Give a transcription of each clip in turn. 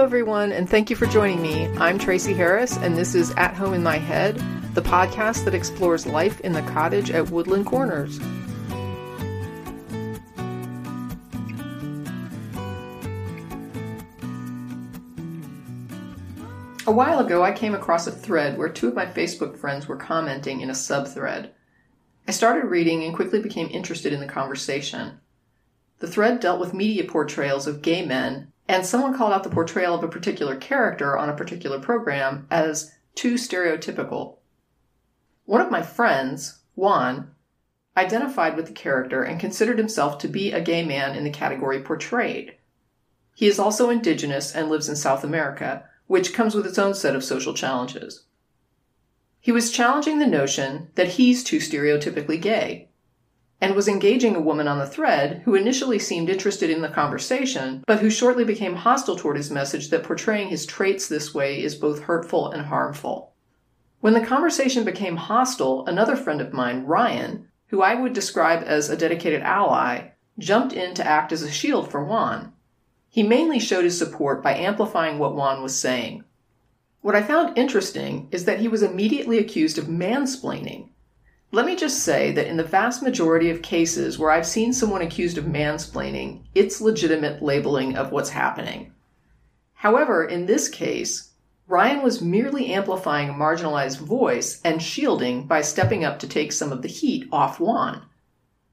Hello, everyone, and thank you for joining me. I'm Tracie Harris, and this is At Home in My Head, the podcast that explores life in the cottage at Woodland Corners. A while ago, I came across a thread where two of my Facebook friends were commenting in a subthread. I started reading and quickly became interested in the conversation. The thread dealt with media portrayals of gay men and someone called out the portrayal of a particular character on a particular program as too stereotypical. One of my friends, Juan, identified with the character and considered himself to be a gay man in the category portrayed. He is also indigenous and lives in South America, which comes with its own set of social challenges. He was challenging the notion that he's too stereotypically gay and was engaging a woman on the thread who initially seemed interested in the conversation, but who shortly became hostile toward his message that portraying his traits this way is both hurtful and harmful. When the conversation became hostile, another friend of mine, Ryan, who I would describe as a dedicated ally, jumped in to act as a shield for Juan. He mainly showed his support by amplifying what Juan was saying. What I found interesting is that he was immediately accused of mansplaining, let me just say that in the vast majority of cases where I've seen someone accused of mansplaining, it's legitimate labeling of what's happening. However, in this case, Ryan was merely amplifying a marginalized voice and shielding by stepping up to take some of the heat off Juan.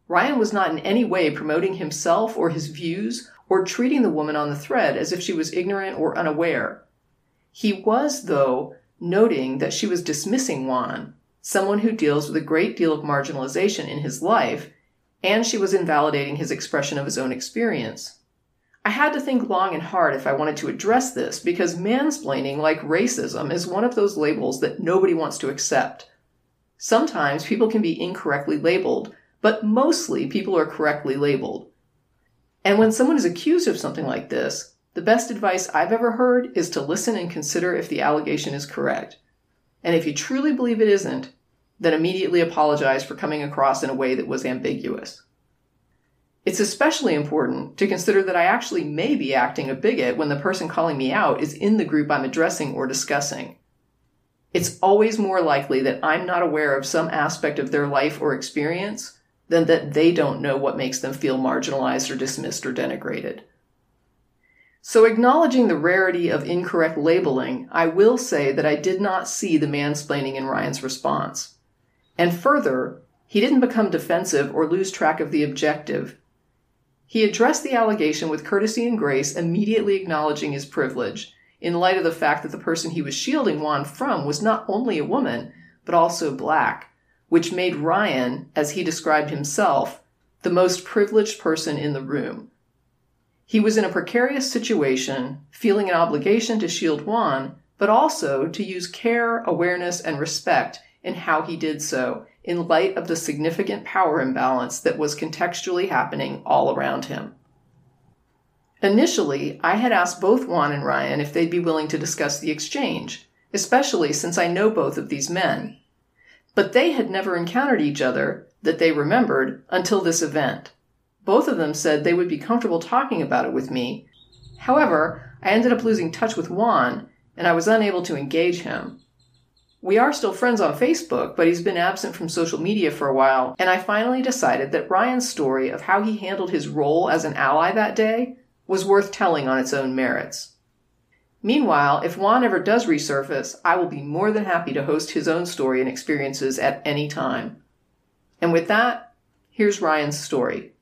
Ryan was not in any way promoting himself or his views or treating the woman on the thread as if she was ignorant or unaware. He was, though, noting that she was dismissing Juan someone who deals with a great deal of marginalization in his life, and she was invalidating his expression of his own experience. I had to think long and hard if I wanted to address this because mansplaining, like racism, is one of those labels that nobody wants to accept. Sometimes people can be incorrectly labeled, but mostly people are correctly labeled. And when someone is accused of something like this, the best advice I've ever heard is to listen and consider if the allegation is correct. And if you truly believe it isn't, then immediately apologize for coming across in a way that was ambiguous. It's especially important to consider that I actually may be acting a bigot when the person calling me out is in the group I'm addressing or discussing. It's always more likely that I'm not aware of some aspect of their life or experience than that they don't know what makes them feel marginalized or dismissed or denigrated. So, acknowledging the rarity of incorrect labeling, I will say that I did not see the mansplaining in Ryan's response. And further, he didn't become defensive or lose track of the objective. He addressed the allegation with courtesy and grace, immediately acknowledging his privilege, in light of the fact that the person he was shielding Juan from was not only a woman, but also black, which made Ryan, as he described himself, the most privileged person in the room. He was in a precarious situation, feeling an obligation to shield Juan, but also to use care, awareness, and respect in how he did so, in light of the significant power imbalance that was contextually happening all around him. Initially, I had asked both Juan and Ryan if they'd be willing to discuss the exchange, especially since I know both of these men. But they had never encountered each other, that they remembered, until this event. Both of them said they would be comfortable talking about it with me. However, I ended up losing touch with Juan, and I was unable to engage him. We are still friends on Facebook, but he's been absent from social media for a while, and I finally decided that Ryan's story of how he handled his role as an ally that day was worth telling on its own merits. Meanwhile, if Juan ever does resurface, I will be more than happy to host his own story and experiences at any time. And with that, here's Ryan's story.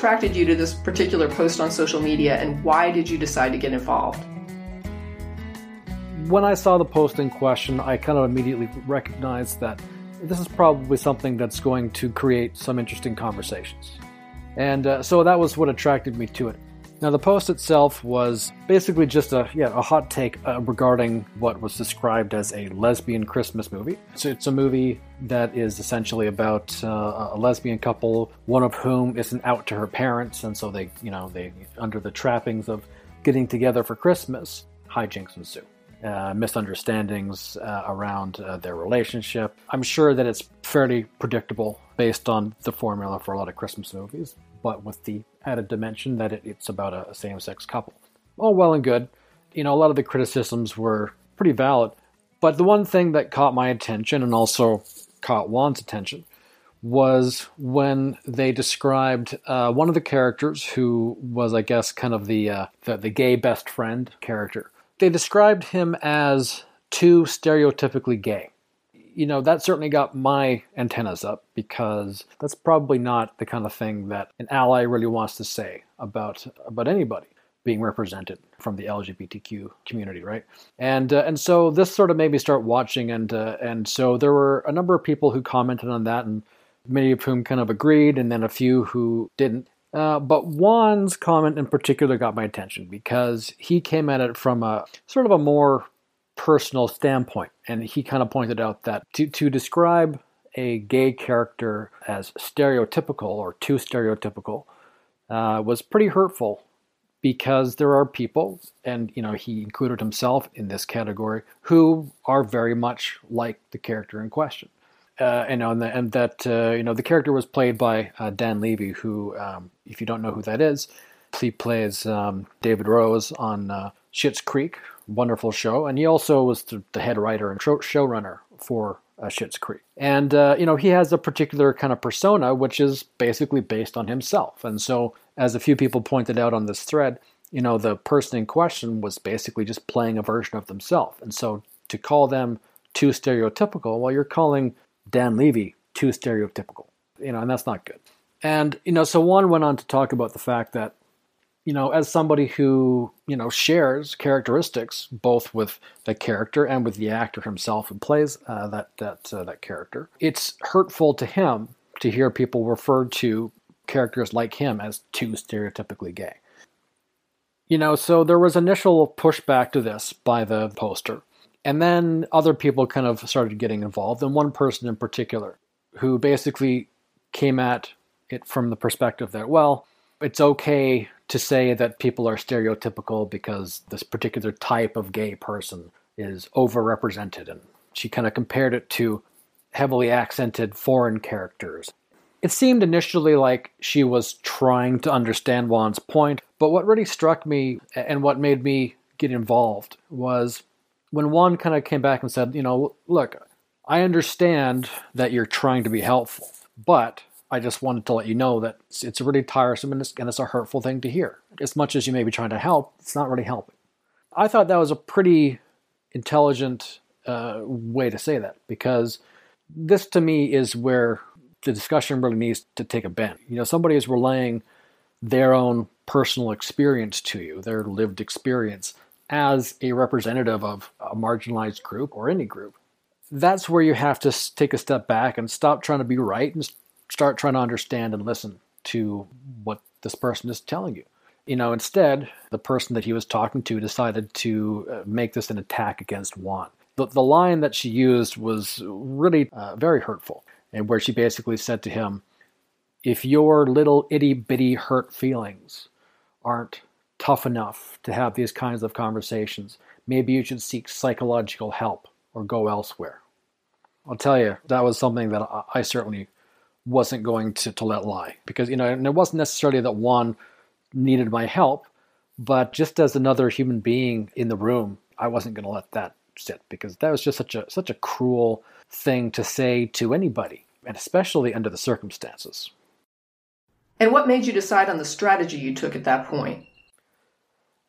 Attracted you to this particular post on social media and why did you decide to get involved? When I saw the post in question, I kind of immediately recognized that this is probably something that's going to create some interesting conversations. And uh, so that was what attracted me to it. Now, the post itself was basically just a yeah a hot take uh, regarding what was described as a lesbian Christmas movie. So it's a movie that is essentially about uh, a lesbian couple, one of whom isn't out to her parents, and so they you know they under the trappings of getting together for Christmas, hijinks ensue. Uh, misunderstandings uh, around uh, their relationship. I'm sure that it's fairly predictable based on the formula for a lot of Christmas movies, but with the added dimension that it, it's about a, same sex couple. All well and good. You know, a lot of the criticisms were pretty valid, but the one thing that caught my attention and also caught Juan's attention was when they described uh, one of the characters who was, I guess, kind of the, uh, the the gay best friend character they described him as too stereotypically gay. You know, that certainly got my antennas up because that's probably not the kind of thing that an ally really wants to say about about anybody being represented from the LGBTQ community, right? And uh, and so this sort of made me start watching, and uh, and so there were a number of people who commented on that, and many of whom kind of agreed, and then a few who didn't. Uh, but Juan's comment in particular got my attention because he came at it from a sort of a more personal standpoint. And he kind of pointed out that to, to describe a gay character as stereotypical or too stereotypical uh, was pretty hurtful because there are people, and you know he included himself in this category, who are very much like the character in question uh, and, the, and that uh, you know the character was played by uh, Dan Levy, who, um, if you don't know who that is, he plays um, David Rose on uh, Schitt's Creek, wonderful show, and he also was the, head writer and showrunner for uh, Schitt's Creek. And uh, you know, he has a particular kind of persona, which is basically based on himself. And so, as a few people pointed out on this thread, you know, the person in question was basically just playing a version of themselves. And so, to call them too stereotypical, well, you're calling Dan Levy too stereotypical, you know, and that's not good. And, you know, so Juan went on to talk about the fact that, you know, as somebody who, you know, shares characteristics both with the character and with the actor himself who plays uh, that, that, uh, that character, it's hurtful to him to hear people refer to characters like him as too stereotypically gay. You know, so there was initial pushback to this by the poster. And then other people kind of started getting involved, and one person in particular who basically came at it from the perspective that, well, it's okay to say that people are stereotypical because this particular type of gay person is overrepresented. And she kind of compared it to heavily accented foreign characters. It seemed initially like she was trying to understand Juan's point, but what really struck me and what made me get involved was when Juan kind of came back and said, you know, look, I understand that you're trying to be helpful, but I just wanted to let you know that it's, it's really tiresome and it's, and it's a hurtful thing to hear. As much as you may be trying to help, it's not really helping. I thought that was a pretty intelligent uh, way to say that because this to me is where the discussion really needs to take a bend. You know, somebody is relaying their own personal experience to you, their lived experience, as a representative of a marginalized group or any group. That's where you have to take a step back and stop trying to be right and start trying to understand and listen to what this person is telling you. You know, instead, the person that he was talking to decided to uh, make this an attack against Juan. The, the line that she used was really uh, very hurtful, and where she basically said to him, If your little itty bitty hurt feelings aren't tough enough to have these kinds of conversations, maybe you should seek psychological help or go elsewhere. I'll tell you, that was something that I certainly wasn't going to, to let lie. Because, you know, and it wasn't necessarily that Juan needed my help, but just as another human being in the room, I wasn't going to let that sit because that was just such a such a cruel thing to say to anybody, and especially under the circumstances. And what made you decide on the strategy you took at that point?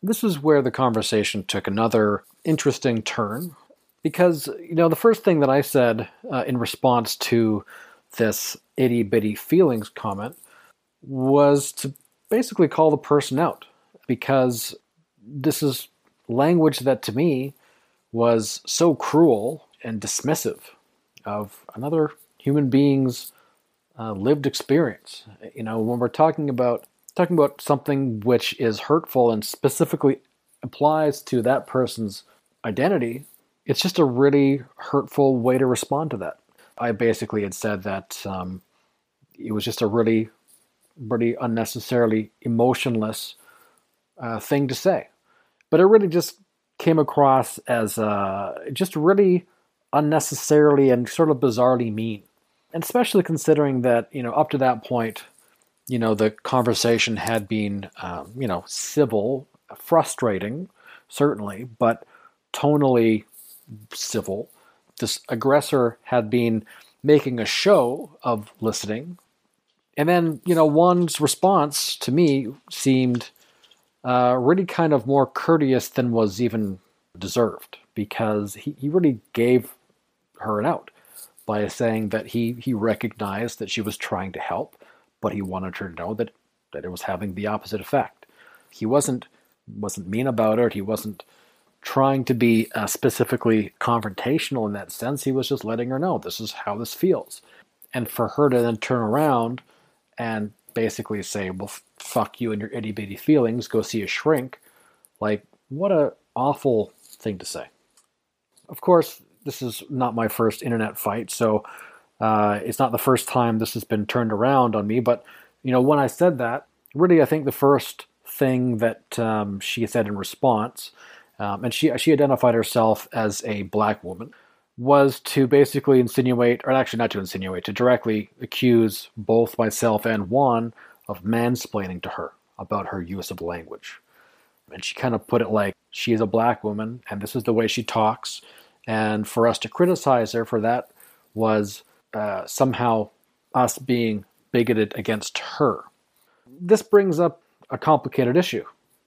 This is where the conversation took another interesting turn because, you know, the first thing that I said uh, in response to this itty bitty feelings comment was to basically call the person out because this is language that to me was so cruel and dismissive of another human being's uh, lived experience. You know, when we're talking about talking about something which is hurtful and specifically applies to that person's identity, it's just a really hurtful way to respond to that. I basically had said that um, it was just a really, really unnecessarily emotionless uh, thing to say. But it really just came across as uh, just really unnecessarily and sort of bizarrely mean. And especially considering that, you know, up to that point, you know, the conversation had been, um, you know, civil, frustrating, certainly, but tonally civil. This aggressor had been making a show of listening. And then, you know, Juan's response to me seemed uh, really kind of more courteous than was even deserved because he, he really gave her an out by saying that he, he recognized that she was trying to help, but he wanted her to know that, that it was having the opposite effect. He wasn't wasn't mean about it. He wasn't trying to be uh, specifically confrontational in that sense. He was just letting her know this is how this feels. And for her to then turn around and basically say, well, fuck you and your itty bitty feelings, go see a shrink, like, what a awful thing to say. Of course, this is not my first internet fight, so uh, it's not the first time this has been turned around on me. But, you know, when I said that, really, I think the first thing that um, she said in response um, and she she identified herself as a black woman, was to basically insinuate, or actually not to insinuate, to directly accuse both myself and Juan of mansplaining to her about her use of language. And she kind of put it like she is a black woman and this is the way she talks. And for us to criticize her for that was uh, somehow us being bigoted against her. This brings up a complicated issue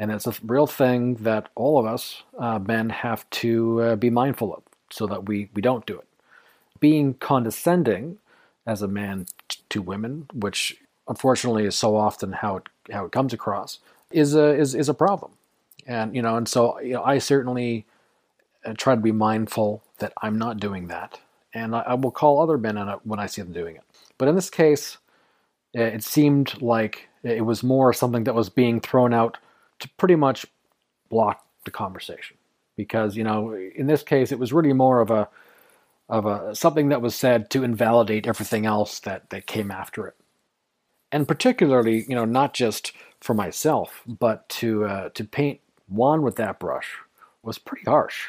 and it's a real thing that all of us uh, men have to uh, be mindful of so that we, we don't do it. Being condescending as a man t- to women, which unfortunately is so often how it, how it comes across, is a, is, is a problem. And, you know, and so you know, I certainly uh, try to be mindful that I'm not doing that. And I, I will call other men on it when I see them doing it. But in this case, it seemed like it was more something that was being thrown out to pretty much block the conversation. Because you know in this case it was really more of a of a something that was said to invalidate everything else that that came after it. And particularly you know not just for myself but to uh, to paint Juan with that brush was pretty harsh.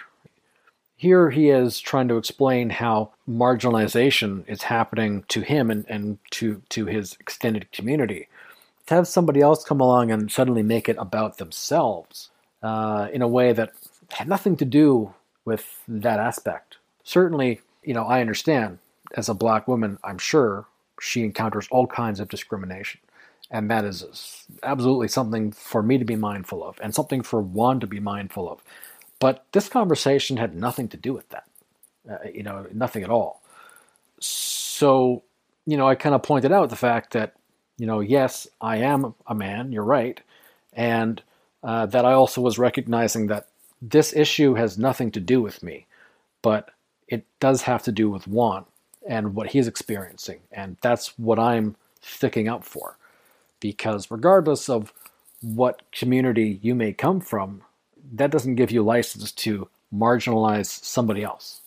Here he is trying to explain how marginalization is happening to him and, and to to his extended community to have somebody else come along and suddenly make it about themselves uh, in a way that had nothing to do with that aspect. Certainly, you know, I understand as a black woman, I'm sure she encounters all kinds of discrimination. And that is absolutely something for me to be mindful of and something for Juan to be mindful of. But this conversation had nothing to do with that. Uh, you know, nothing at all. So, you know, I kind of pointed out the fact that you know, yes, I am a man, you're right. And uh, that I also was recognizing that this issue has nothing to do with me, but it does have to do with Juan and what he's experiencing. And that's what I'm sticking up for. Because regardless of what community you may come from, that doesn't give you license to marginalize somebody else.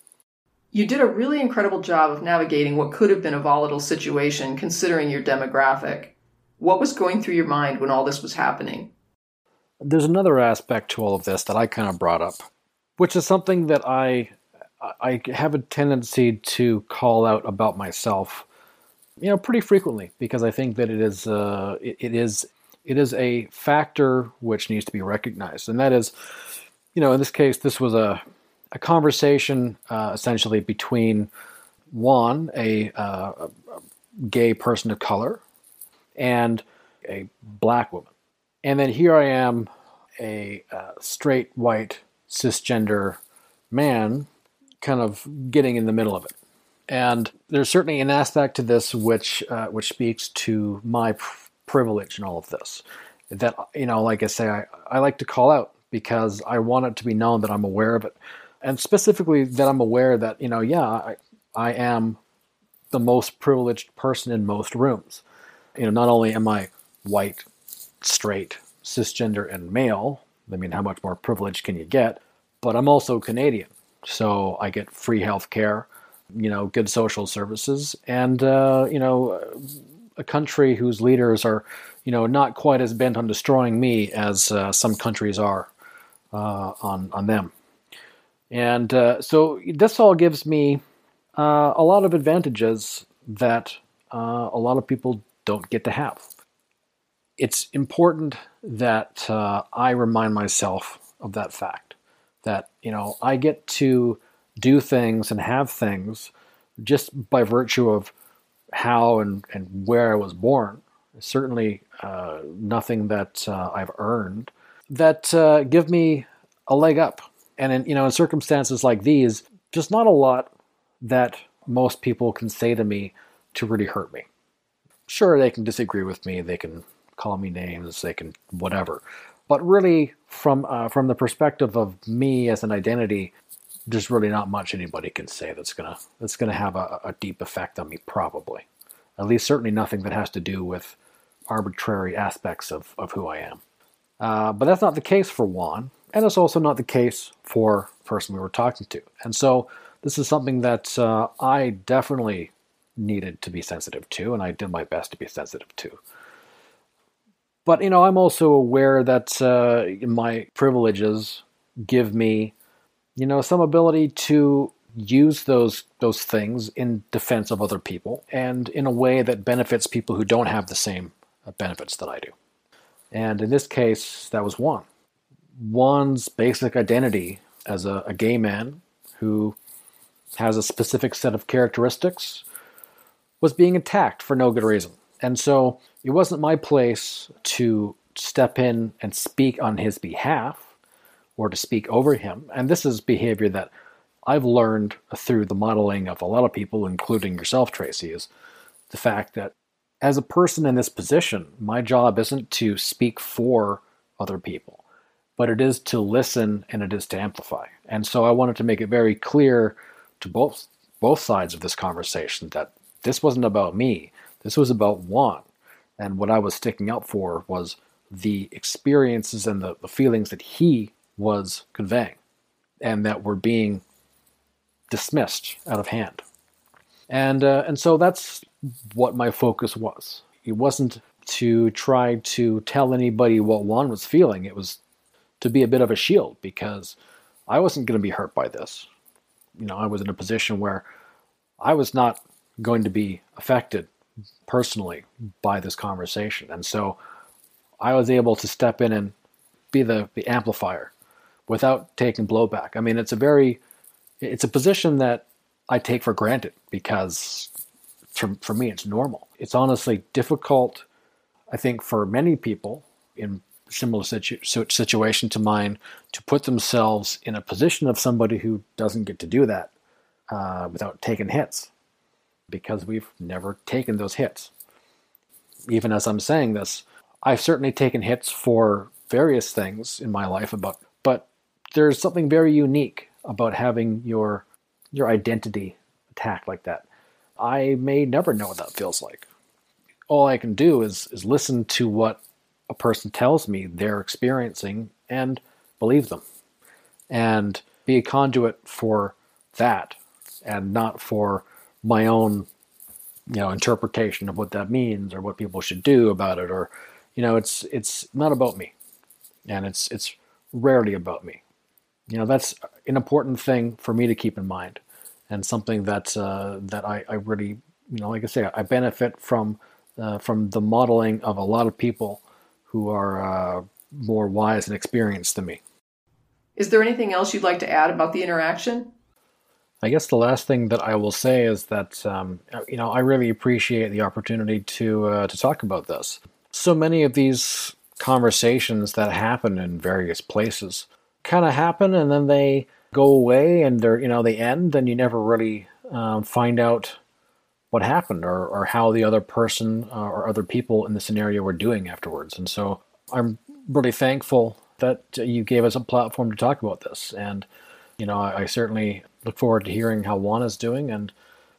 You did a really incredible job of navigating what could have been a volatile situation considering your demographic. What was going through your mind when all this was happening? There's another aspect to all of this that I kind of brought up, which is something that I I have a tendency to call out about myself you know, pretty frequently because I think that it is uh, it, it is it is a factor which needs to be recognized, and that is, you know, in this case, this was a a conversation uh, essentially between Juan, a, uh, a gay person of color, and a black woman, and then here I am, a uh, straight white cisgender man, kind of getting in the middle of it. And there's certainly an aspect to this which uh, which speaks to my pr- privilege in all of this. That you know, like I say, I, I like to call out because I want it to be known that I'm aware of it, and specifically that I'm aware that you know, yeah, I, I am the most privileged person in most rooms. You know, not only am I white, straight, cisgender, and male. I mean, how much more privilege can you get? But I'm also Canadian, so I get free health care you know, good social services, and uh, you know, a country whose leaders are, you know, not quite as bent on destroying me as uh, some countries are uh, on on them. And uh, so this all gives me uh, a lot of advantages that uh, a lot of people don't get to have. It's important that I remind myself of that fact that you know I get to do things and have things just by virtue of how and, and where I was born. Certainly uh, nothing that uh, I've earned that uh, give me a leg up. And in, you know, in circumstances like these, just not a lot that most people can say to me to really hurt me. Sure, they can disagree with me. They can call me names. They can whatever. But really, from uh, from the perspective of me as an identity, there's really not much anybody can say that's gonna that's gonna have a, a deep effect on me. Probably, at least certainly nothing that has to do with arbitrary aspects of, of who I am. Uh, but that's not the case for Juan, and it's also not the case for the person we were talking to. And so this is something that uh, I definitely needed to be sensitive to, and I did my best to be sensitive to. But you know, I'm also aware that uh, my privileges give me you know, some ability to use those those things in defense of other people and in a way that benefits people who don't have the same uh, benefits that I do. And in this case, that was Juan. Juan's basic identity as a, a gay man who has a specific set of characteristics was being attacked for no good reason. And so it wasn't my place to step in and speak on his behalf or to speak over him. And this is behavior that I've learned through the modeling of a lot of people, including yourself, Tracie, is the fact that as a person in this position, my job isn't to speak for other people, but it is to listen and it is to amplify. And so I wanted to make it very clear to both both sides of this conversation that this wasn't about me. This was about Juan. And what I was sticking up for was the experiences and the, the feelings that he was conveying and that were being dismissed out of hand. And, uh, and so that's what my focus was. It wasn't to try to tell anybody what Juan was feeling, it was to be a bit of a shield because I wasn't going to be hurt by this. You know, I was in a position where I was not going to be affected personally by this conversation. And so I was able to step in and be the, the amplifier without taking blowback. I mean, it's a very, it's a position that I take for granted because for, for me, it's normal. It's honestly difficult, I think, for many people in similar situ- situation to mine to put themselves in a position of somebody who doesn't get to do that uh, without taking hits because we've never taken those hits. Even as I'm saying this, I've certainly taken hits for various things in my life about but there's something very unique about having your your identity attacked like that. I may never know what that feels like. All I can do is is listen to what a person tells me they're experiencing and believe them. And be a conduit for that and not for my own you know interpretation of what that means or what people should do about it or you know it's it's not about me and it's it's rarely about me you know that's an important thing for me to keep in mind and something that uh, that I, I really you know, like I say, I benefit from uh, from the modeling of a lot of people who are uh, more wise and experienced than me. Is there anything else you'd like to add about the interaction? I guess the last thing that I will say is that um, you know I really appreciate the opportunity to uh, to talk about this. So many of these conversations that happen in various places kind of happen and then they go away and they're you know they end and you never really um, find out what happened or, or how the other person uh, or other people in the scenario were doing afterwards. And so I'm really thankful that you gave us a platform to talk about this. And, you know, I, I certainly look forward to hearing how Juan is doing. And,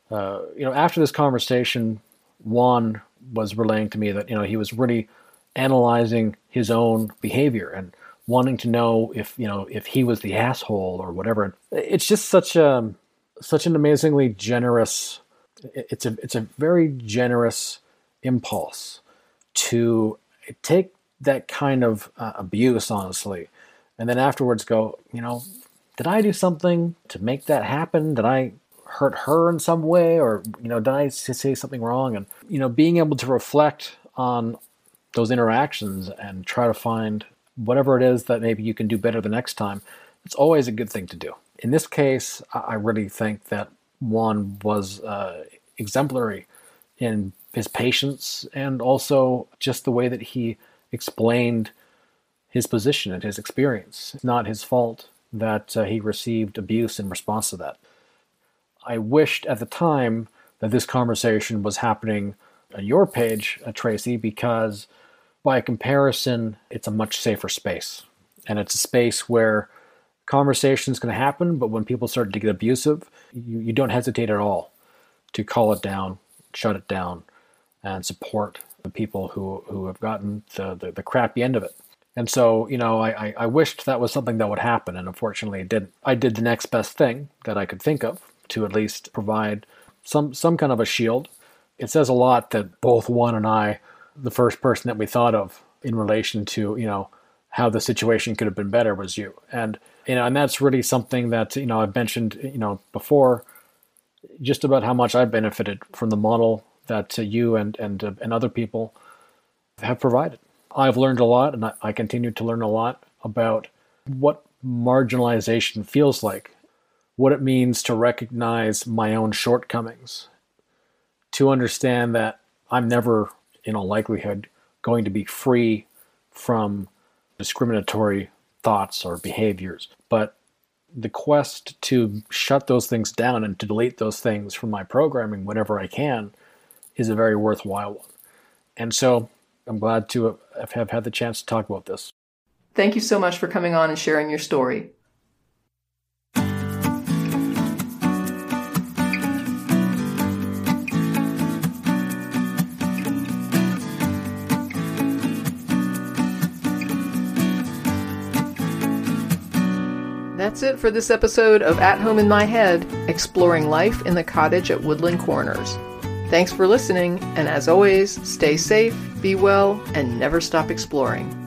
uh, you know, after this conversation, Juan was relaying to me that, you know, he was really analyzing his own behavior and wanting to know if, you know, if he was the asshole or whatever. It's just such a, such an amazingly generous it's a it's a very generous impulse to take that kind of uh, abuse honestly and then afterwards go you know did i do something to make that happen? Did i hurt her in some way? Or you know did i say something wrong? And you know being able to reflect on those interactions and try to find whatever it is that maybe you can do better the next time it's always a good thing to do. In this case i really think that Juan was uh, exemplary in his patience and also just the way that he explained his position and his experience. It's not his fault that uh, he received abuse in response to that. I wished at the time that this conversation was happening on your page, uh, Tracie, because by comparison, it's a much safer space. And it's a space where conversations to happen, but when people start to get abusive, you, you don't hesitate at all to call it down, shut it down, and support the people who, who have gotten the, the, the crappy end of it. And so, you know, I, I wished that was something that would happen, and unfortunately it didn't. I did the next best thing that I could think of to at least provide some some kind of a shield. It says a lot that both Juan and I, the first person that we thought of in relation to, you know, how the situation could have been better was you. And you know, and that's really something that, you know, I've mentioned, you know, before just about how much I've benefited from the model that uh, you and and uh, and other people have provided. I've learned a lot, and I, I continue to learn a lot about what marginalization feels like, what it means to recognize my own shortcomings, to understand that I'm never, in all likelihood, going to be free from discriminatory thoughts or behaviors, but the quest to shut those things down and to delete those things from my programming whenever I can is a very worthwhile one. And so I'm glad to have had the chance to talk about this. Thank you so much for coming on and sharing your story. That's it for this episode of At Home in My Head, exploring life in the cottage at Woodland Corners. Thanks for listening, and as always, stay safe, be well, and never stop exploring.